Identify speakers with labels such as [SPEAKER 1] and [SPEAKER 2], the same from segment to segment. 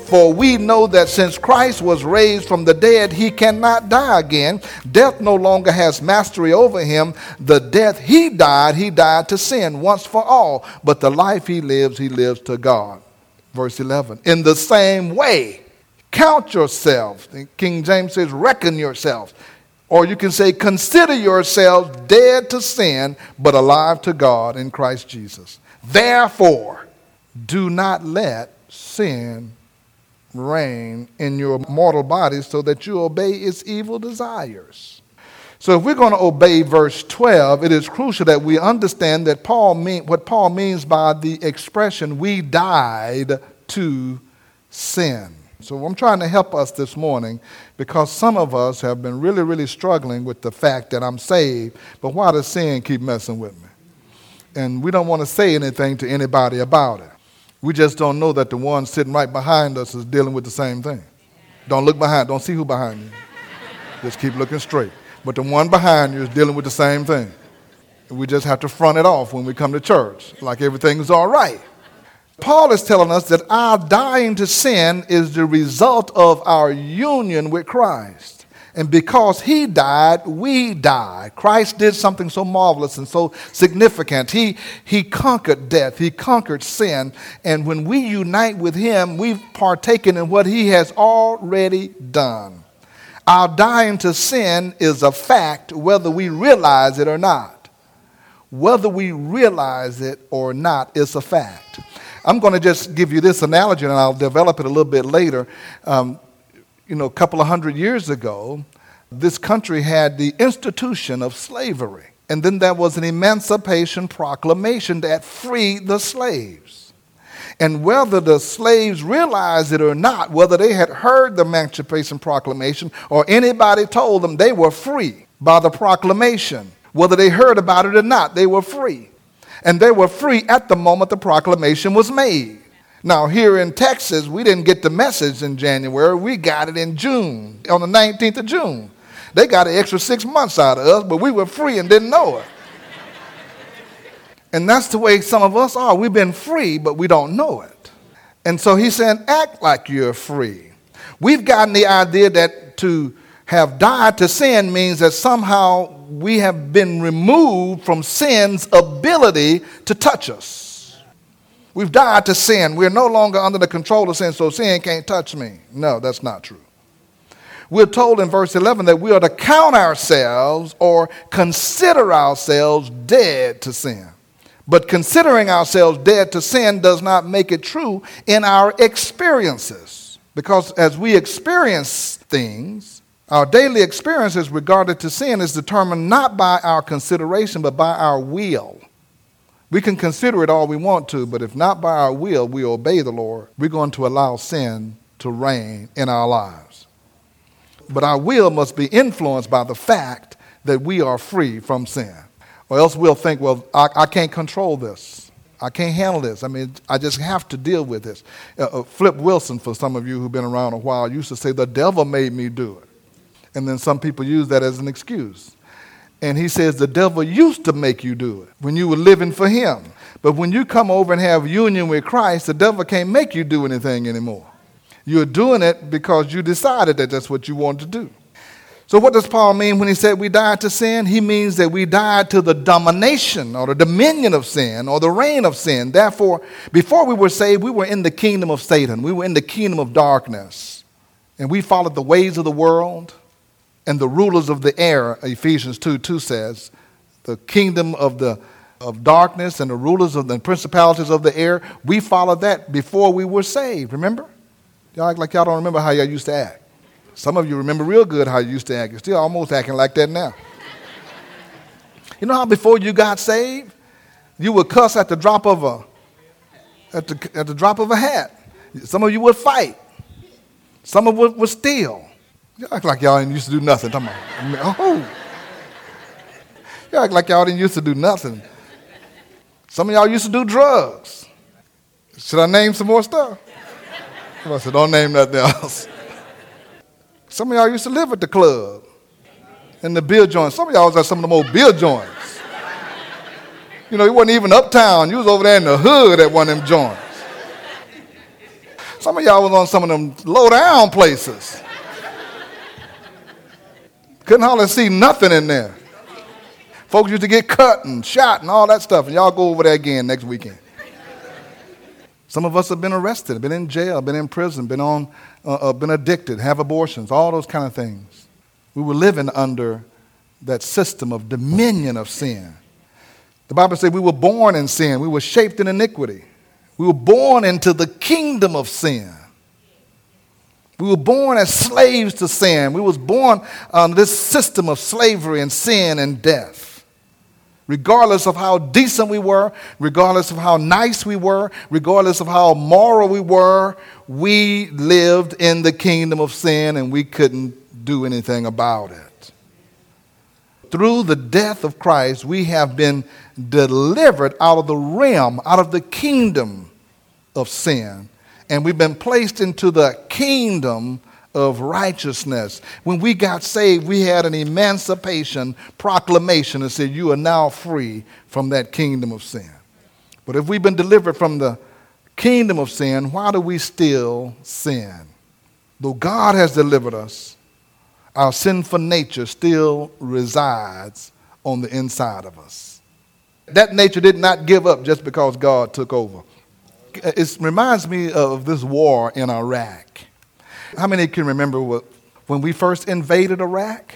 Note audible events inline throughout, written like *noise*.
[SPEAKER 1] For we know that since Christ was raised from the dead, he cannot die again. Death no longer has mastery over him. The death he died, he died to sin once for all. But the life he lives, he lives to God. Verse 11. In the same way, count yourselves. King James says, reckon yourselves. Or you can say, consider yourselves dead to sin, but alive to God in Christ Jesus. Therefore, do not let sin reign in your mortal bodies so that you obey its evil desires. So if we're going to obey verse 12, it is crucial that we understand that Paul mean, what Paul means by the expression we died to sin. So I'm trying to help us this morning because some of us have been really, really struggling with the fact that I'm saved, but why does sin keep messing with me? And we don't want to say anything to anybody about it. We just don't know that the one sitting right behind us is dealing with the same thing. Don't look behind, don't see who behind you. Just keep looking straight. But the one behind you is dealing with the same thing. We just have to front it off when we come to church, like everything is all right. Paul is telling us that our dying to sin is the result of our union with Christ. And because he died, we die. Christ did something so marvelous and so significant. He, he conquered death, he conquered sin. And when we unite with him, we've partaken in what he has already done. Our dying to sin is a fact, whether we realize it or not. Whether we realize it or not it's a fact. I'm going to just give you this analogy and I'll develop it a little bit later. Um, you know, a couple of hundred years ago, this country had the institution of slavery. And then there was an Emancipation Proclamation that freed the slaves. And whether the slaves realized it or not, whether they had heard the Emancipation Proclamation or anybody told them they were free by the proclamation, whether they heard about it or not, they were free. And they were free at the moment the proclamation was made. Now, here in Texas, we didn't get the message in January. We got it in June, on the 19th of June. They got an extra six months out of us, but we were free and didn't know it. and that's the way some of us are. We've been free, but we don't know it. And so he's saying, act like you're free. We've gotten the idea that to have died to sin means that somehow we have been removed from sin's ability to touch us. We've died to sin. We're no longer under the control of sin, so sin can't touch me. No, that's not true. We're told in verse 11 that we are to count ourselves or consider ourselves dead to sin. But considering ourselves dead to sin does not make it true in our experiences. Because as we experience things, our daily experiences regarded to sin is determined not by our consideration, but by our will. We can consider it all we want to, but if not by our will, we obey the Lord, we're going to allow sin to reign in our lives. But our will must be influenced by the fact that we are free from sin. Or else we'll think, well, I, I can't control this. I can't handle this. I mean, I just have to deal with this. Uh, uh, Flip Wilson, for some of you who've been around a while, used to say, the devil made me do it. And then some people use that as an excuse. And he says the devil used to make you do it when you were living for him. But when you come over and have union with Christ, the devil can't make you do anything anymore. You're doing it because you decided that that's what you want to do. So, what does Paul mean when he said we died to sin? He means that we died to the domination or the dominion of sin or the reign of sin. Therefore, before we were saved, we were in the kingdom of Satan, we were in the kingdom of darkness, and we followed the ways of the world and the rulers of the air, Ephesians 2 2 says, the kingdom of the of darkness and the rulers of the principalities of the air, we followed that before we were saved. Remember? Y'all act like y'all don't remember how y'all used to act. Some of you remember real good how you used to act. You're still almost acting like that now. You know how before you got saved, you would cuss at the drop of a at the, at the drop of a hat. Some of you would fight. Some of you would, would steal. You act like y'all didn't used to do nothing. Come on. Oh. You act like y'all didn't used to do nothing. Some of y'all used to do drugs. Should I name some more stuff? I said, don't name nothing else. Some of y'all used to live at the club and the beer joints. Some of y'all was at some of the old beer joints. You know, you wasn't even uptown. You was over there in the hood at one of them joints. Some of y'all was on some of them low down places. Couldn't hardly see nothing in there. Folks used to get cut and shot and all that stuff, and y'all go over there again next weekend. Some of us have been arrested, been in jail, been in prison, been on uh, uh, been addicted, have abortions, all those kind of things. We were living under that system of dominion of sin. The Bible says we were born in sin, we were shaped in iniquity. We were born into the kingdom of sin. We were born as slaves to sin. We was born under this system of slavery and sin and death regardless of how decent we were, regardless of how nice we were, regardless of how moral we were, we lived in the kingdom of sin and we couldn't do anything about it. Through the death of Christ, we have been delivered out of the realm, out of the kingdom of sin, and we've been placed into the kingdom of righteousness. When we got saved, we had an emancipation proclamation that said, You are now free from that kingdom of sin. But if we've been delivered from the kingdom of sin, why do we still sin? Though God has delivered us, our sinful nature still resides on the inside of us. That nature did not give up just because God took over. It reminds me of this war in Iraq. How many can remember what, when we first invaded Iraq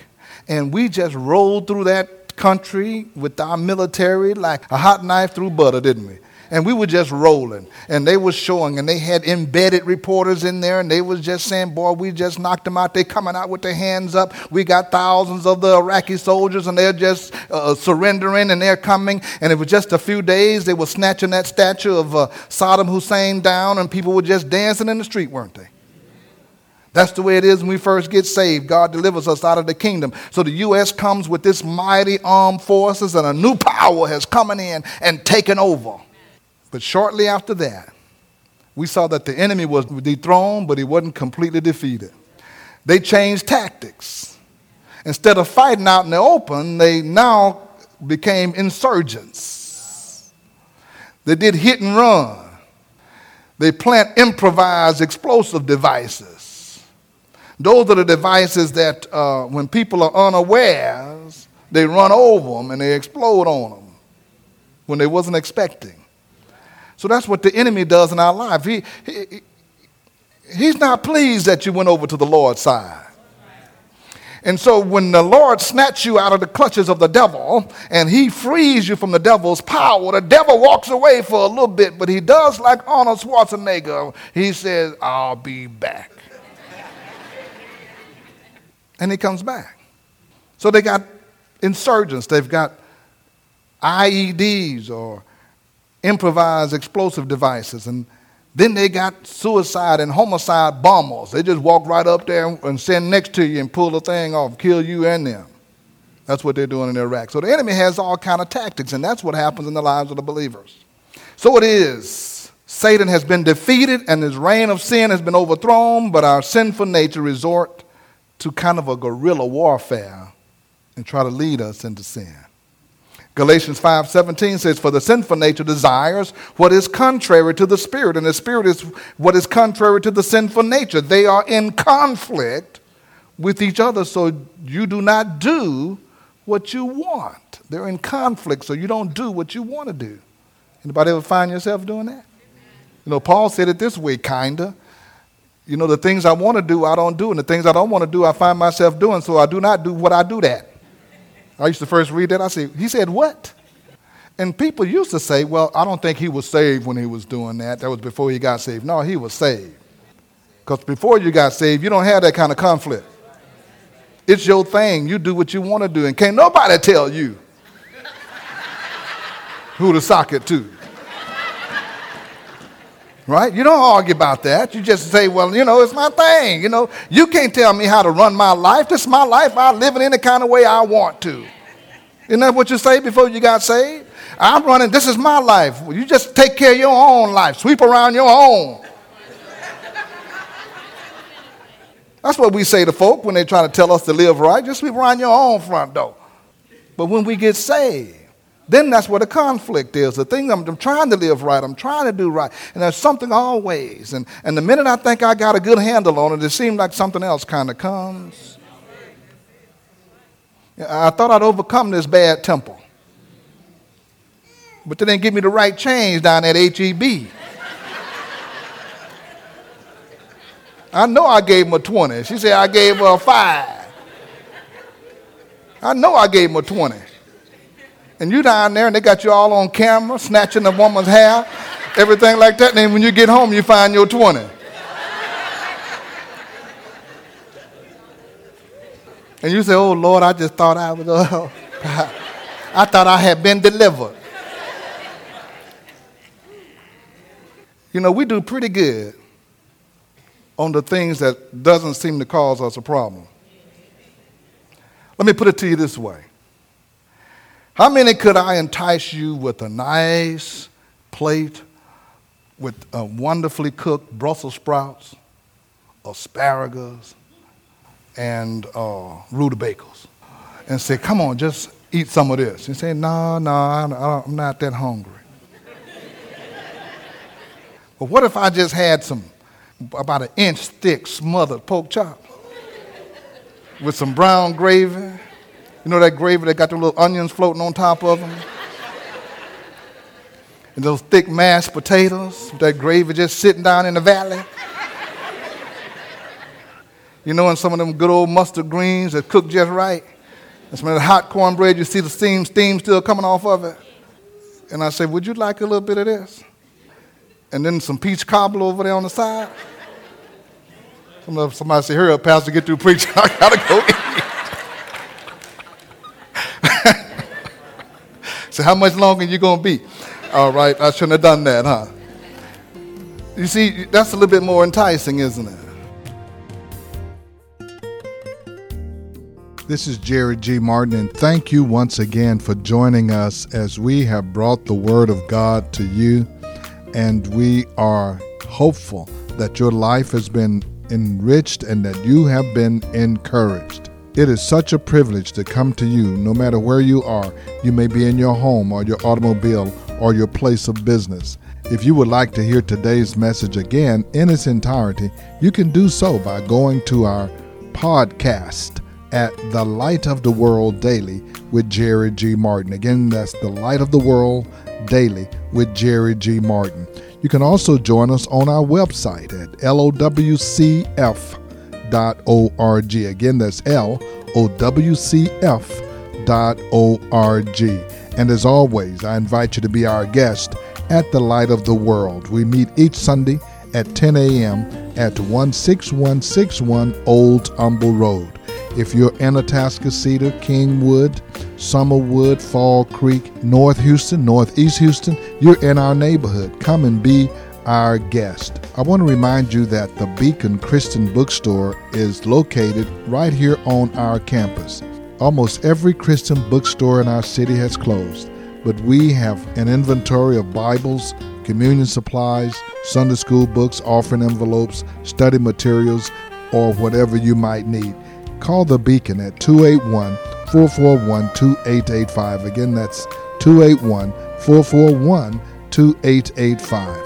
[SPEAKER 1] and we just rolled through that country with our military like a hot knife through butter, didn't we? And we were just rolling and they were showing and they had embedded reporters in there and they was just saying boy we just knocked them out they coming out with their hands up we got thousands of the iraqi soldiers and they're just uh, surrendering and they're coming and it was just a few days they were snatching that statue of uh, saddam hussein down and people were just dancing in the street weren't they that's the way it is when we first get saved. God delivers us out of the kingdom. So the U.S. comes with this mighty armed forces, and a new power has come in and taken over. But shortly after that, we saw that the enemy was dethroned, but he wasn't completely defeated. They changed tactics. Instead of fighting out in the open, they now became insurgents. They did hit and run. They plant improvised explosive devices. Those are the devices that, uh, when people are unawares, they run over them and they explode on them when they wasn't expecting. So that's what the enemy does in our life. He, he, he's not pleased that you went over to the Lord's side. And so when the Lord snatches you out of the clutches of the devil and he frees you from the devil's power, the devil walks away for a little bit, but he does like Arnold Schwarzenegger. He says, I'll be back *laughs* and he comes back. So they got insurgents, they've got IEDs or improvised explosive devices, and then they got suicide and homicide bombers. They just walk right up there and stand next to you and pull the thing off, kill you and them. That's what they're doing in Iraq. So the enemy has all kind of tactics, and that's what happens in the lives of the believers. So it is. Satan has been defeated and his reign of sin has been overthrown, but our sinful nature resort to kind of a guerrilla warfare and try to lead us into sin. Galatians 5:17 says for the sinful nature desires what is contrary to the spirit and the spirit is what is contrary to the sinful nature. They are in conflict with each other so you do not do what you want. They're in conflict, so you don't do what you want to do. Anybody ever find yourself doing that? You know, Paul said it this way, kinda. You know, the things I want to do, I don't do, and the things I don't want to do, I find myself doing, so I do not do what I do that. I used to first read that, I said, he said, what? And people used to say, well, I don't think he was saved when he was doing that. That was before he got saved. No, he was saved. Because before you got saved, you don't have that kind of conflict. It's your thing. You do what you want to do, and can't nobody tell you who to sock it to. Right? You don't argue about that. You just say, well, you know, it's my thing. You know, you can't tell me how to run my life. This is my life. I live it any kind of way I want to. Isn't that what you say before you got saved? I'm running, this is my life. You just take care of your own life, sweep around your own. That's what we say to folk when they try to tell us to live right. Just sweep around your own front door. But when we get saved, then that's where the conflict is. The thing I'm, I'm, trying to live right, I'm trying to do right, and there's something always. And, and the minute I think I got a good handle on it, it seems like something else kind of comes. I thought I'd overcome this bad temple, but they didn't give me the right change down at HEB. I know I gave him a 20. She said I gave her a 5. I know I gave him a 20. And you down there and they got you all on camera, snatching the woman's hair, everything like that. And then when you get home, you find your 20. And you say, Oh Lord, I just thought I was, uh, *laughs* I thought I had been delivered. You know, we do pretty good on the things that doesn't seem to cause us a problem. Let me put it to you this way. How many could I entice you with a nice plate with wonderfully cooked Brussels sprouts, asparagus, and uh, rutabagas, and say, "Come on, just eat some of this." And say, "No, no, I'm not that hungry." *laughs* but what if I just had some about an inch thick smothered pork chop with some brown gravy. You know that gravy that got the little onions floating on top of them? and those thick mashed potatoes, that gravy just sitting down in the valley. you know, and some of them good old mustard greens that cook just right. And some of the hot cornbread, you see the steam, steam still coming off of it. And I said, Would you like a little bit of this? and then some peach cobbler over there on the side. Somebody say, hurry up, Pastor, get through preaching. *laughs* I gotta go. So how much longer you gonna be? All right, I shouldn't have done that, huh? You see, that's a little bit more enticing, isn't it?
[SPEAKER 2] This is Jerry G. Martin, and thank you once again for joining us as we have brought the Word of God to you and we are hopeful that your life has been enriched and that you have been encouraged. It is such a privilege to come to you no matter where you are. You may be in your home or your automobile or your place of business. If you would like to hear today's message again in its entirety, you can do so by going to our podcast at The Light of the World Daily with Jerry G. Martin. Again, that's The Light of the World Daily with Jerry G. Martin. You can also join us on our website at lowcf.org. Again, that's lowcf.org. And as always, I invite you to be our guest at the Light of the World. We meet each Sunday at 10 a.m. at 16161 Old Humble Road. If you're in Atascocita, Kingwood, Summerwood, Fall Creek, North Houston, Northeast Houston, you're in our neighborhood. Come and be our guest. I want to remind you that the Beacon Christian Bookstore is located right here on our campus. Almost every Christian bookstore in our city has closed, but we have an inventory of Bibles, communion supplies, Sunday school books, offering envelopes, study materials, or whatever you might need. Call the Beacon at 281 441 2885. Again, that's 281 441 2885.